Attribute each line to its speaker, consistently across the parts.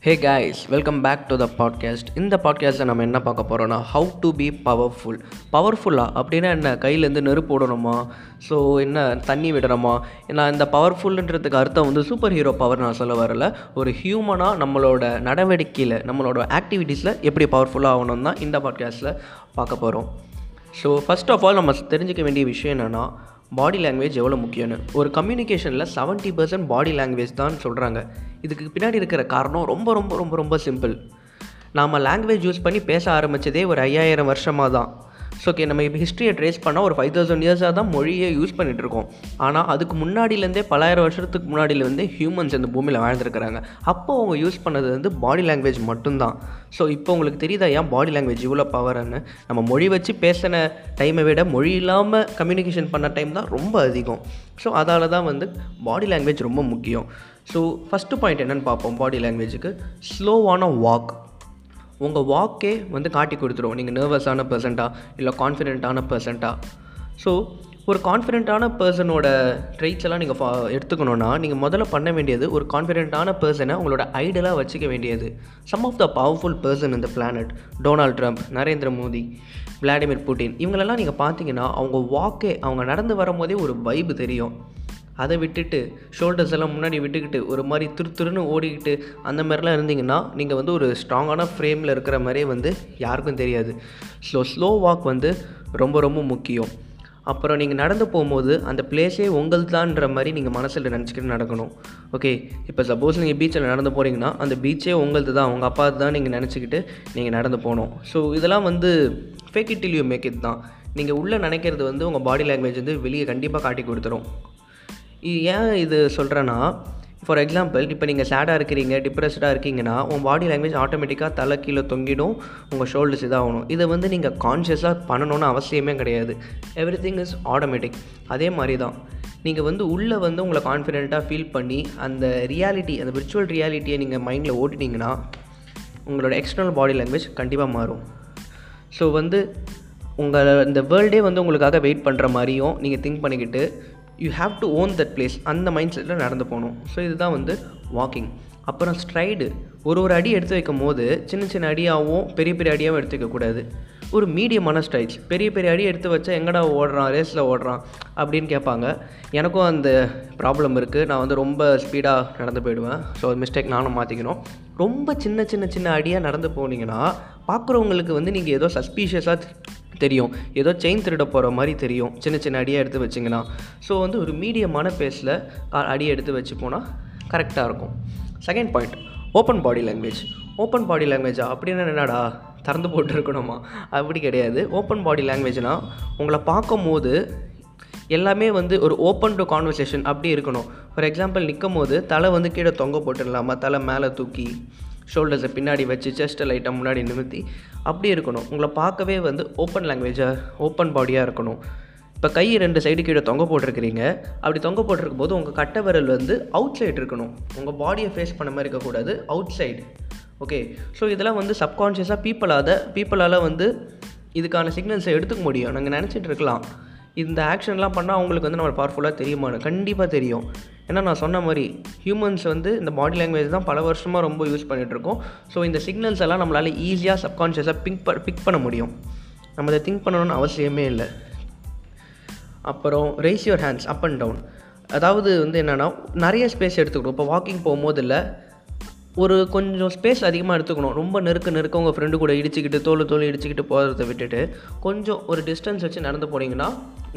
Speaker 1: Hey guys welcome back to the podcast இந்த பாட்காஸ்ட்டில் நம்ம என்ன பார்க்க போகிறோன்னா ஹவு டு பி பவர்ஃபுல் பவர்ஃபுல்லாக அப்படின்னா என்ன? கையிலேருந்து நெருப்பு விடணுமா? ஸோ என்ன? தண்ணி விடணுமா? நான் இந்த பவர்ஃபுல்ன்றதுக்கு அர்த்தம் வந்து சூப்பர் ஹீரோ பவர் நான் சொல்ல வரல. ஒரு ஹியூமனாக நம்மளோட நடவடிக்கையில் நம்மளோட ஆக்டிவிட்டீஸில் எப்படி பவர்ஃபுல்லாக ஆகணும் தான் இந்த பாட்காஸ்ட்டில் பார்க்க போகிறோம் ஸோ ஃபர்ஸ்ட் ஆஃப் ஆல் நம்ம தெரிஞ்சுக்க வேண்டிய விஷயம் என்னென்னா பாடி லாங்குவேஜ் எவ்வளோ முக்கியம்னு? ஒரு கம்யூனிகேஷனில் 70% பர்சன்ட் பாடி லாங்குவேஜ் தான் சொல்கிறாங்க இதுக்கு பின்னாடி இருக்கிற காரணம் ரொம்ப ரொம்ப ரொம்ப ரொம்ப சிம்பிள் நாம் லாங்குவேஜ் யூஸ் பண்ணி பேச ஆரம்பித்ததே ஒரு ஐயாயிரம் வருஷமாக தான். ஸோ ஓகே நம்ம இப்போ ஹிஸ்ட்ரியை ட்ரேஸ் பண்ணால் ஒரு ஃபைவ் தௌசண்ட் இயர்ஸாக தான் மொழியை யூஸ் பண்ணிகிட்டு இருக்கோம். ஆனால் அதுக்கு முன்னாடியிலேருந்தே பலாயிரம் வருஷத்துக்கு முன்னாடியிலேருந்தே ஹியூமன்ஸ் இந்த பூமியில் வாழ்ந்துருக்கிறாங்க. அப்போ அவங்க யூஸ் பண்ணது வந்து பாடி லாங்குவேஜ் மட்டும்தான். ஸோ இப்போ உங்களுக்கு தெரியுதா ஏன் பாடி லாங்குவேஜ் இவ்வளோ பவர்னு நம்ம மொழி வச்சு பேசின டைமை விட மொழி இல்லாமல் கம்யூனிகேஷன் பண்ண டைம் தான் ரொம்ப அதிகம். ஸோ அதால் தான் வந்து பாடி லாங்குவேஜ் ரொம்ப முக்கியம். ஸோ ஃபஸ்ட்டு பாயிண்ட் என்னென்னு பார்ப்போம் பாடி லாங்குவேஜுக்கு ஸ்லோவான வாக் உங்கள் வாக்கே வந்து காட்டி கொடுத்துரும். நீங்கள் நர்வஸான பர்சன்ட்டா இல்லை கான்ஃபிடென்ட்டான பர்சன்ட்டா ஸோ ஒரு கான்ஃபிடென்ட்டான பர்சனோட ட்ரைட்ஸ் எல்லாம் நீங்கள் ஃபா எடுத்துக்கணுன்னா நீங்கள் முதல்ல பண்ண வேண்டியது ஒரு கான்ஃபிடென்ட்டான பர்சனை உங்களோட ஐடலாக வச்சுக்க வேண்டியது. Some of the powerful person இந்த planet Donald Trump Narendra Modi Vladimir Putin இவங்களெல்லாம் நீங்கள் பார்த்தீங்கன்னா அவங்க வாக்கே அவங்க நடந்து வரும்போதே ஒரு வைப்பு தெரியும். அதை விட்டுட்டு ஷோல்டர்ஸ் எல்லாம் முன்னாடி விட்டுக்கிட்டு ஒரு மாதிரி திரு துருன்னு ஓடிக்கிட்டு அந்த மாதிரிலாம் இருந்தீங்கன்னா நீங்கள் வந்து ஒரு ஸ்ட்ராங்கான ஃப்ரேமில் இருக்கிற மாதிரியே வந்து யாருக்கும் தெரியாது. ஸோ ஸ்லோ வாக் வந்து ரொம்ப ரொம்ப முக்கியம். அப்புறம் நீங்கள் நடந்து போகும்போது அந்த பிளேஸே உங்கள்தான்ற மாதிரி நீங்கள் மனசில் நினச்சிக்கிட்டு நடக்கணும். ஓகே இப்போ சப்போஸ் நீங்கள் பீச்சில் நடந்து போகிறீங்கன்னா அந்த பீச்சே உங்களது தான் உங்கள் அப்பா தான் நீங்கள் நினச்சிக்கிட்டு நீங்கள் நடந்து போகணும். ஸோ இதெல்லாம் வந்து fake it till you make it தான். நீங்கள் உள்ளே நினைக்கிறது வந்து உங்கள் பாடி லாங்குவேஜ் வந்து வெளியே கண்டிப்பாக காட்டி கொடுத்துரும். இது ஏன் இது சொல்கிறேன்னா ஃபார் எக்ஸாம்பிள் இப்போ நீங்கள் சேடாக இருக்கிறீங்க டிப்ரெஸ்டாக இருக்கீங்கன்னா உங்கள் பாடி லாங்குவேஜ் ஆட்டோமேட்டிக்காக தலை கீழே தொங்கிடும் உங்கள் ஷோல்டர்ஸ் இதாகணும். இதை வந்து நீங்கள் கான்ஷியஸாக பண்ணணும்னு அவசியமே கிடையாது. எவ்ரி திங் இஸ் ஆட்டோமேட்டிக் அதே மாதிரி தான் நீங்கள் வந்து உள்ளே வந்து உங்களை கான்ஃபிடென்ட்டாக ஃபீல் பண்ணி அந்த ரியாலிட்டி அந்த விர்ச்சுவல் ரியாலிட்டியை நீங்கள் மைண்டில் ஓட்டினீங்கன்னா உங்களோட எக்ஸ்டர்னல் பாடி லாங்குவேஜ் கண்டிப்பாக மாறும். ஸோ வந்து உங்கள் இந்த வேர்ல்டே வந்து உங்களுக்காக வெயிட் பண்ணுற மாதிரியும் நீங்கள் திங்க் பண்ணிக்கிட்டு you have to own that place அந்த மைண்ட் செட்டில் நடந்து போகணும். ஸோ இதுதான் வந்து வாக்கிங் அப்புறம் ஸ்ட்ரைடு ஒரு ஒரு அடி எடுத்து வைக்கும் போது சின்ன சின்ன அடியாகவும் பெரிய பெரிய அடியாகவும் எடுத்து வைக்கக்கூடாது. ஒரு மீடியமான ஸ்டைல்ஸ் பெரிய பெரிய அடி எடுத்து வச்சா எங்கடா ஓடுறான்? ரேஸில் ஓடுறான்? அப்படின்னு கேட்பாங்க. எனக்கும் அந்த ப்ராப்ளம் இருக்குது நான் வந்து ரொம்ப ஸ்பீடாக நடந்து போயிடுவேன். ஸோ அது மிஸ்டேக் நானும் மாற்றிக்கணும் ரொம்ப சின்ன சின்ன சின்ன அடியாக நடந்து போனீங்கன்னா பார்க்குறவங்களுக்கு வந்து நீங்கள் ஏதோ சஸ்பீஷியஸாக தெரியும். ஏதோ செயின் திருட போகிற மாதிரி தெரியும். சின்ன சின்ன அடியாக எடுத்து வச்சிங்கன்னா. ஸோ வந்து ஒரு மீடியமான பேஸில் அடியை எடுத்து வச்சு போனால் கரெக்டாக இருக்கும். Second point open body language open body லாங்குவேஜா அப்படின்னா என்னடா? திறந்து போட்டு இருக்கணுமா அப்படி கிடையாது. ஓப்பன் பாடி லாங்குவேஜ்னால் உங்களை பார்க்கும் போது எல்லாமே வந்து ஒரு ஓப்பன் டு கான்வர்சேஷன் அப்படி இருக்கணும். ஃபார் எக்ஸாம்பிள் நிற்கும் போது தலை வந்து கீழே தொங்க போட்டுடலாமா? தலை மேலே தூக்கி ஷோல்டர்ஸை பின்னாடி வச்சு செஸ்ட்டை லைட்டாக முன்னாடி நிமித்தி அப்படி இருக்கணும். உங்களை பார்க்கவே வந்து ஓப்பன் லாங்குவேஜாக ஓப்பன் பாடியாக இருக்கணும். இப்போ கை ரெண்டு சைடு கீழே தொங்க போட்டிருக்கிறீங்க. அப்படி தொங்க போட்டிருக்கும் போது உங்கள் கட்டை விரல் வந்து அவுட் சைடு இருக்கணும் உங்கள் பாடியை ஃபேஸ் பண்ண மாதிரி இருக்கக்கூடாது அவுட் சைடு ஓகே ஸோ இதெல்லாம் வந்து சப்கான்ஷியஸாக பீப்புளாத பீப்புளால் வந்து இதுக்கான சிக்னல்ஸை எடுத்துக்க முடியும். நாங்கள் நினச்சிட்டு இருக்கலாம். இந்த ஆக்ஷன்லாம் பண்ணால் அவங்களுக்கு வந்து நம்ம பவர்ஃபுல்லாக தெரியுமான்னு கண்டிப்பாக தெரியும். ஏன்னா நான் சொன்ன மாதிரி ஹியூமன்ஸ் வந்து இந்த பாடி லாங்குவேஜ் தான் பல வருஷமாக ரொம்ப யூஸ் பண்ணிகிட்ருக்கோம் ஸோ இந்த சிக்னல்ஸ் எல்லாம் நம்மளால் ஈஸியாக சப்கான்ஷியஸாக பிக் ப பிக் பண்ண முடியும். நம்ம அதை திங்க் பண்ணணும்னு அவசியமே இல்லை. அப்புறம் raise your hands up and down அதாவது வந்து என்னென்னா நிறைய ஸ்பேஸ் எடுத்துக்கணும் இப்போ வாக்கிங் போகும்போது இல்லை ஒரு கொஞ்சம் ஸ்பேஸ் அதிகமாக எடுத்துக்கணும். ரொம்ப நெருக்க நெருக்க உங்கள் ஃப்ரெண்டு கூட இடிச்சிக்கிட்டு தோல் தோல் இடிச்சிக்கிட்டு போகிறத விட்டுட்டு கொஞ்சம் ஒரு டிஸ்டன்ஸ் வச்சு நடந்து போனீங்கன்னா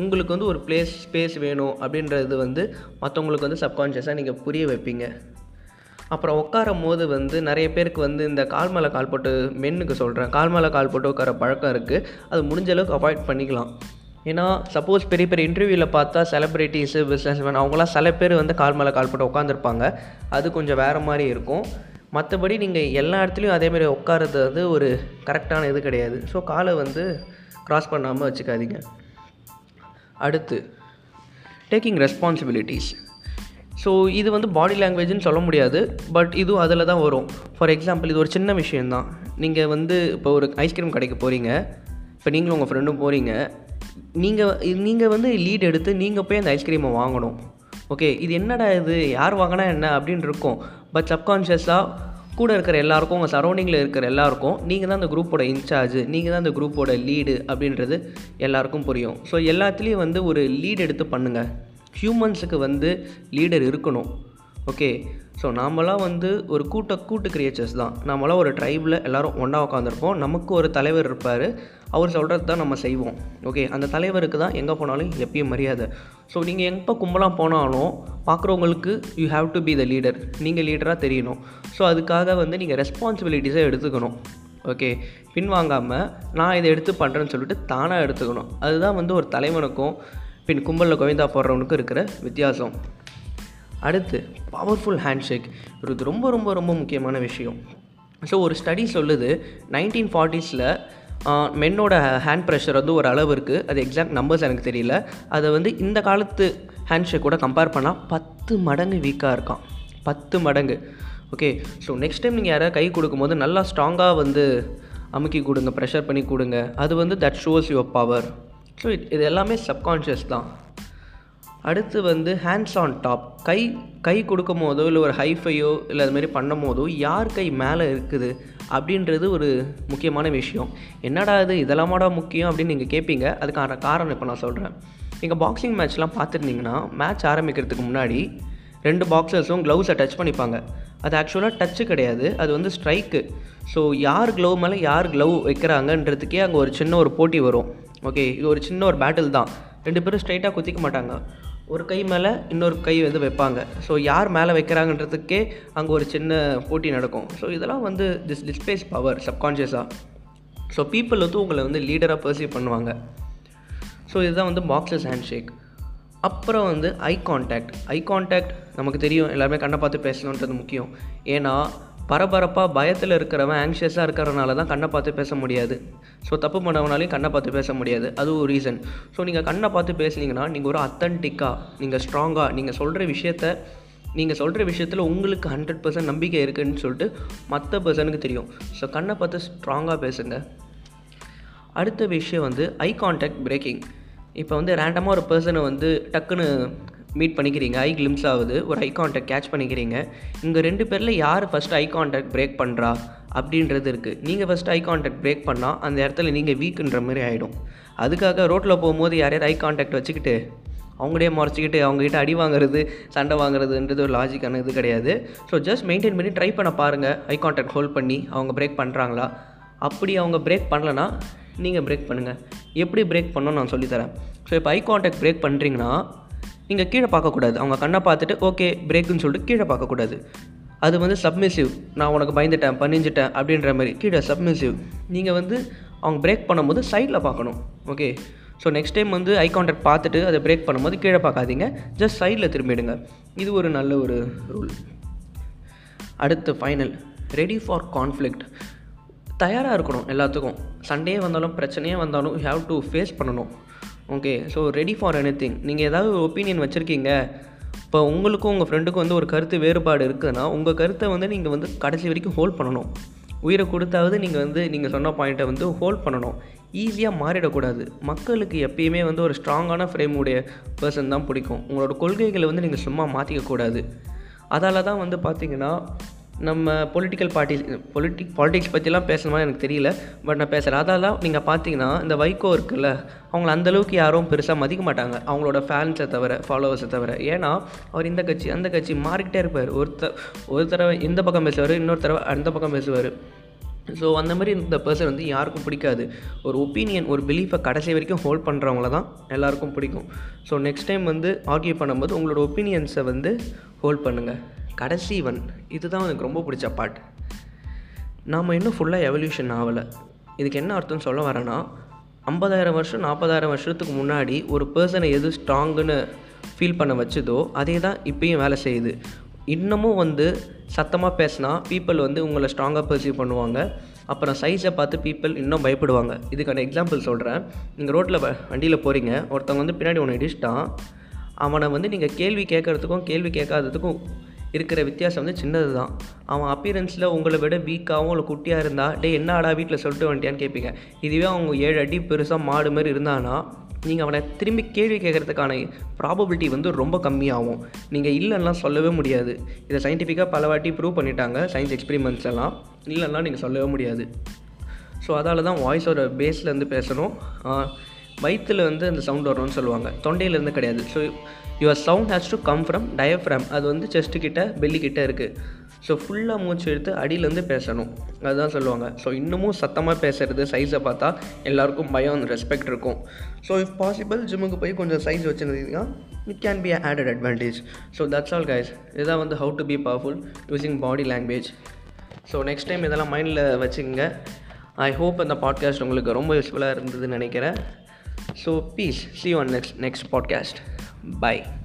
Speaker 1: உங்களுக்கு வந்து ஒரு பிளேஸ் ஸ்பேஸ் வேணும் அப்படின்றது வந்து மற்றவங்களுக்கு வந்து சப்கான்ஷியஸாக நீங்கள் புரிய வைப்பீங்க. அப்புறம் உட்காரும் போது வந்து நிறைய பேருக்கு வந்து இந்த கால் மேலே கால் போட்டு மென்னுக்கு சொல்கிறேன் கால் மேலே கால் போட்டு உட்கார பழக்கம் இருக்குது அது முடிஞ்ச அளவுக்கு அவாய்ட் பண்ணிக்கலாம். ஏன்னா சப்போஸ் பெரிய பெரிய இன்டர்வியூவில் பார்த்தா செலிப்ரிட்டிஸு பிஸ்னஸ் மேன் அவங்களாம் சில பேர் வந்து கால் மேலே கால் போட்டு உட்காந்துருப்பாங்க அது கொஞ்சம் வேறு மாதிரி இருக்கும். மற்றபடி நீங்கள் எல்லா இடத்துலையும் அதேமாதிரி உட்காரது வந்து ஒரு கரெக்டான இது கிடையாது. ஸோ காலை வந்து க்ராஸ் பண்ணாமல் வச்சுக்காதீங்க. அடுத்து டேக்கிங் ரெஸ்பான்சிபிலிட்டிஸ் ஸோ இது வந்து பாடி லாங்குவேஜ்னு சொல்ல முடியாது பட் இதுவும் அதில் தான் வரும். ஃபார் எக்ஸாம்பிள் இது ஒரு சின்ன விஷயந்தான் நீங்கள் வந்து இப்போ ஒரு ஐஸ்கிரீம் கடைக்கு போகிறீங்க இப்போ நீங்களும் உங்கள் ஃப்ரெண்டும் போகிறீங்க நீங்கள் நீங்கள் வந்து லீட் எடுத்து நீங்கள் போய் அந்த ஐஸ்கிரீமை வாங்கணும். ஓகே இது என்னடா இது? யார் வாங்கினா என்ன? அப்படின்னு இருக்கும். பட் சப்கான்ஷியஸாக கூட இருக்கிற எல்லாருக்கும் உங்கள் சரௌண்டிங்கில் இருக்கிற எல்லாருக்கும் நீங்கள் தான் அந்த குரூப்போட இன்சார்ஜ் நீங்கள் தான் அந்த குரூப்போட லீடு அப்படின்றது எல்லாருக்கும் புரியும். ஸோ எல்லாத்துலேயும் வந்து ஒரு லீடு எடுத்து பண்ணுங்கள் ஹியூமன்ஸுக்கு வந்து லீடர் இருக்கணும். ஓகே ஸோ நாமெல்லாம் வந்து ஒரு கூட்ட கூட்டு கிரியேச்சர்ஸ் தான். நாமெல்லாம் ஒரு ட்ரைபில் எல்லோரும் ஒன்றா உட்காந்துருப்போம் நமக்கு ஒரு தலைவர் இருப்பார். அவர் சொல்கிறது தான் நம்ம செய்வோம். ஓகே அந்த தலைவருக்கு தான் எங்கே போனாலும் எப்பயும் மரியாதை. ஸோ நீங்கள் எப்போ கும்பலாக போனாலும் பார்க்குறவங்களுக்கு you have to be the leader நீங்கள் லீடராக தெரியணும். ஸோ அதுக்காக வந்து நீங்கள் ரெஸ்பான்சிபிலிட்டிஸை எடுத்துக்கணும். ஓகே பின்வாங்காமல் நான் இதை எடுத்து பண்ணுறேன்னு சொல்லிட்டு தானாக எடுத்துக்கணும். அதுதான் வந்து ஒரு தலைவனுக்கும் பின் கும்பலில் கோவிந்தா போடுறவனுக்கும் இருக்கிற வித்தியாசம். அடுத்து பவர்ஃபுல் ஹேண்ட்ஷேக் இது ரொம்ப ரொம்ப ரொம்ப முக்கியமான விஷயம். ஸோ ஒரு ஸ்டடி சொல்லுது நைன்டீன் ஃபார்ட்டிஸில் மென்னோட ஹேண்ட் ப்ரெஷர் வந்து ஒரு அளவு இருக்குது அது எக்ஸாக்ட் நம்பர்ஸ் எனக்கு தெரியல. அதை வந்து இந்த காலத்து ஹேண்ட்ஷேக் கூட கம்பேர் பண்ணால் பத்து மடங்கு வீக்காக இருக்கான் பத்து மடங்கு. ஓகே ஸோ நெக்ஸ்ட் டைம் நீங்கள் யாராவது கை கொடுக்கும்போது நல்லா ஸ்ட்ராங்காக வந்து அமுக்கி கொடுங்க ப்ரெஷர் பண்ணி கொடுங்க. அது வந்து that shows your power so இது எல்லாமே சப்கான்ஷியஸ் தான். அடுத்து வந்து ஹேண்ட்ஸ் ஆன் டாப் கை கை கொடுக்கும் போதோ இல்லை ஒரு ஹைஃபையோ இல்லை அது மாதிரி பண்ணும் போதோ யார் கை மேலே இருக்குது அப்படின்றது ஒரு முக்கியமான விஷயம். என்னடா இது இதெல்லாமாடா முக்கியம் அப்படின்னு நீங்கள் கேட்பீங்க அதுக்கான காரணம் இப்போ நான் சொல்கிறேன் நீங்கள் பாக்ஸிங் மேட்ச்லாம் பார்த்துருந்தீங்கன்னா மேட்ச் ஆரம்பிக்கிறதுக்கு முன்னாடி ரெண்டு பாக்ஸர்ஸும் க்ளவுஸை டச் பண்ணிப்பாங்க. அது ஆக்சுவலாக டச்சு கிடையாது. அது வந்து ஸ்ட்ரைக்கு ஸோ யார் க்ளவ் மேலே யார் க்ளவ் வைக்கிறாங்கன்றதுக்கே அங்கே ஒரு சின்ன ஒரு போட்டி வரும். ஓகே இது ஒரு சின்ன ஒரு பேட்டில் தான். ரெண்டு பேரும் ஸ்ட்ரைட்டாக குத்திக்க மாட்டாங்க. ஒரு கை மேலே இன்னொரு கை வந்து வைப்பாங்க. ஸோ யார் மேலே வைக்கிறாங்கன்றதுக்கே அங்கே ஒரு சின்ன போட்டி நடக்கும். ஸோ இதெல்லாம் வந்து திஸ் டிஸ்பிளேஸ் பவர் சப்கான்ஷியஸாக ஸோ பீப்புள் வந்து உங்களை வந்து லீடராக பர்சீவ் பண்ணுவாங்க. ஸோ இதுதான் வந்து பாக்ஸஸ் ஹேண்ட் ஷேக் அப்புறம் வந்து ஐ கான்டாக்ட் ஐ கான்டாக்ட் நமக்கு தெரியும். எல்லாருமே கண்ணை பார்த்து பேசணுன்றது முக்கியம். ஏன்னா பரபரப்பாக பயத்தில் இருக்கிறவன் ஆங்ஷியஸாக இருக்கிறனால தான் கண்ணை பார்த்து பேச முடியாது. ஸோ தப்பு பண்ணவனாலையும் கண்ணை பார்த்து பேச முடியாது. அது ஒரு ரீசன் ஸோ நீங்கள் கண்ணை பார்த்து பேசுனீங்கன்னா நீங்கள் ஒரு அத்தன்டிக்காக நீங்கள் ஸ்ட்ராங்காக நீங்கள் சொல்கிற விஷயத்த நீங்கள் சொல்கிற விஷயத்தில் உங்களுக்கு ஹண்ட்ரட் பர்சன்ட் நம்பிக்கை இருக்குதுன்னு சொல்லிட்டு மற்ற பர்சனுக்கு தெரியும். ஸோ கண்ணை பார்த்து ஸ்ட்ராங்காக பேசுங்க. அடுத்த விஷயம் வந்து ஐ கான்டாக்ட் பிரேக்கிங் இப்போ வந்து ரேண்டமாக ஒரு பர்சனை வந்து டக்குன்னு மீட் பண்ணிக்கிறீங்க. ஐ கிளிம்ஸ் ஆகுது. ஒரு ஐ கான்டாக்ட் கேட்ச் பண்ணிக்கிறீங்க. இங்கே ரெண்டு பேரில் யார் ஃபஸ்ட்டு ஐ கான்டாக்ட் பிரேக் பண்ணுறா அப்படின்றது இருக்குது நீங்கள் ஃபஸ்ட்டு ஐ கான்டாக்ட் பிரேக் பண்ணால் அந்த இடத்துல நீங்கள் வீக்குன்ற மாதிரி ஆகிடும் அதுக்காக ரோட்டில் போகும்போது யாரையாவது ஐ கான்டாக்ட் வச்சுக்கிட்டு அவங்களே முறைச்சிக்கிட்டு அவங்ககிட்ட அடி வாங்குறது சண்டை வாங்குறதுன்றது ஒரு லாஜிக்கான இது கிடையாது. ஸோ ஜஸ்ட் மெயின்டைன் பண்ணி ட்ரை பண்ண பாருங்கள் ஐ கான்டாக்ட் ஹோல்ட் பண்ணி அவங்க பிரேக் பண்ணுறாங்களா அப்படி அவங்க பிரேக் பண்ணலன்னா நீங்கள் பிரேக் பண்ணுங்கள் எப்படி பிரேக் பண்ணோன்னு நான் சொல்லித்தரேன். ஸோ இப்போ ஐ கான்டாக்ட் பிரேக் பண்ணுறீங்கன்னா நீங்கள் கீழே பார்க்கக்கூடாது. அவங்க கண்ணை பார்த்துட்டு ஓகே பிரேக்குன்னு சொல்லிட்டு கீழே பார்க்கக்கூடாது. அது வந்து சப்மிசிவ் நான் உனக்கு பயந்துட்டேன் பணிஞ்சிட்டேன் அப்படின்ற மாதிரி கீழே சப்மிசிவ் நீங்கள் வந்து அவங்க பிரேக் பண்ணும்போது சைடில் பார்க்கணும். ஓகே? ஸோ நெக்ஸ்ட் டைம் வந்து ஐ கான்டாக்ட் பார்த்துட்டு அதை பிரேக் பண்ணும்போது கீழே பார்க்காதீங்க. ஜஸ்ட் சைடில் திரும்பிடுங்க. இது ஒரு நல்ல ஒரு ரூல் அடுத்து ஃபைனல் ரெடி ஃபார் கான்ஃப்ளிக்ட் தயாராக இருக்கணும் எல்லாத்துக்கும். சண்டையே வந்தாலும் பிரச்சனையே வந்தாலும் யூ ஹாவ் டு ஃபேஸ் பண்ணணும். Okay so ready for anything நீங்கள் ஏதாவது ஒரு ஒப்பீனியன் வச்சுருக்கீங்க. இப்போ உங்களுக்கும் உங்கள் ஃப்ரெண்டுக்கும் வந்து ஒரு கருத்து வேறுபாடு இருக்குதுன்னா உங்கள் கருத்தை வந்து நீங்கள் வந்து கடைசி வரைக்கும் ஹோல்ட் பண்ணணும். உயிரை கொடுத்தாவது நீங்கள் வந்து நீங்கள் சொன்ன பாயிண்ட்டை வந்து ஹோல்ட் பண்ணணும். ஈஸியாக மாறிடக்கூடாது. மக்களுக்கு எப்பயுமே வந்து ஒரு ஸ்ட்ராங்கான ஃப்ரேம் உடைய பர்சன் தான் பிடிக்கும். உங்களோட கொள்கைகளை வந்து நீங்கள் சும்மா மாற்றிக்கக்கூடாது அதால் தான் வந்து பார்த்திங்கன்னா நம்ம பொலிட்டிக்கல் பார்ட்டிஸ் பொலிட்டிக் பாலிட்டிக்ஸ் பற்றிலாம் பேசணுமா எனக்கு தெரியல. பட் நான் பேசுகிறேன் அதெல்லாம் நீங்கள் பார்த்தீங்கன்னா இந்த வைகோ இருக்குல்ல அவங்கள அந்தளவுக்கு யாரும் பெருசாக மதிக்க மாட்டாங்க. அவங்களோட ஃபேன்ஸை தவிர ஃபாலோவர்ஸை தவிர. ஏன்னா அவர் இந்த கட்சி அந்த கட்சி மாறிக்கிட்டே இருப்பார். ஒருத்தர் ஒரு தடவை இந்த பக்கம் பேசுவார் இன்னொரு தடவை அந்த பக்கம் பேசுவார். ஸோ அந்த மாதிரி இந்த பர்சன் வந்து யாருக்கும் பிடிக்காது. ஒரு ஒப்பீனியன் ஒரு பிலீஃபை கடைசி வரைக்கும் ஹோல்ட் பண்ணுறவங்கள தான் எல்லாருக்கும் பிடிக்கும். ஸோ நெக்ஸ்ட் டைம் வந்து ஆர்கியூ பண்ணும்போது உங்களோட ஒப்பீனியன்ஸை வந்து ஹோல்ட் பண்ணுங்கள் கடைசி ஒன் இதுதான் எனக்கு ரொம்ப பிடிச்ச பாட் நாம் இன்னும் ஃபுல்லாக எவல்யூஷன் ஆகலை. இதுக்கு என்ன அர்த்தம்னு சொல்ல வரேன்னா ஐம்பதாயிரம் வருஷம் நாற்பதாயிரம் வருஷத்துக்கு முன்னாடி ஒரு பர்சனை எது ஸ்ட்ராங்குன்னு ஃபீல் பண்ண வச்சதோ அதே தான் இப்பயும் வேலை செய்யுது. இன்னமும் வந்து சத்தமாக பேசினா பீப்புள் வந்து உங்களை ஸ்ட்ராங்காக பர்சீவ் பண்ணுவாங்க. அப்புறம் சைஸை பார்த்து பீப்புள் இன்னும் பயப்படுவாங்க. இதுக்கான எக்ஸாம்பிள் சொல்கிறேன் நீங்கள் ரோட்டில் வண்டியில் போகிறீங்க ஒருத்தவங்க வந்து பின்னாடி ஒன்று இடிச்சிட்டான். அவனை வந்து நீங்கள் கேள்வி கேட்குறதுக்கும் கேள்வி கேட்காததுக்கும் இருக்கிற வித்தியாசம் வந்து சின்னது தான் அவன் அப்பியரன்ஸில் உங்களை விட வீக்காகவும் இல்லை குட்டியாக இருந்தால் டே என்ன ஆடா வீட்டில் சொல்லிட்டு வந்துட்டியான்னு கேட்பீங்க. இதுவே அவங்க ஏழு அடி பெருசாக மாடு மாதிரி இருந்தானா நீங்கள் அவனை திரும்பி கேள்வி கேட்குறதுக்கான ப்ராபபிலிட்டி வந்து ரொம்ப கம்மியாகும். நீங்கள் இல்லைன்னா சொல்லவே முடியாது. இதை சயின்டிஃபிக்காக பல வாட்டி ப்ரூவ் பண்ணிட்டாங்க சயின்ஸ் எக்ஸ்பெரிமெண்ட்ஸ் எல்லாம். இல்லைன்னா நீங்கள் சொல்லவே முடியாது. ஸோ அதால் தான் வாய்ஸோட பேஸ்லேருந்து பேசணும். வயிற்றில் வந்து அந்த சவுண்ட் வரணும்னு சொல்லுவாங்க. தொண்டையிலேருந்து கிடையாது. So your sound has to come from diaphragm அது வந்து செஸ்ட்டு கிட்ட பெல்லி இருக்குது ஸோ ஃபுல்லாக மூச்சு எடுத்து அடியிலேருந்து பேசணும். அதுதான் சொல்லுவாங்க. ஸோ இன்னமும் சத்தமாக பேசுகிறது சைஸை பார்த்தா எல்லாருக்கும் பயம் அந்த ரெஸ்பெக்ட் இருக்கும். ஸோ இஃப் பாசிபிள் ஜிம்முக்கு போய் கொஞ்சம் சைஸ் வச்சுருந்தீங்கன்னா it can be added advantage so that's all guys இதான் வந்து how to be powerful using body language so next time இதெல்லாம் மைண்டில் வச்சுக்கோங்க. ஐ ஹோப் அந்த பாட்காஸ்ட் உங்களுக்கு ரொம்ப யூஸ்ஃபுல்லாக இருந்ததுன்னு நினைக்கிறேன். So, peace. See you on next next podcast. Bye.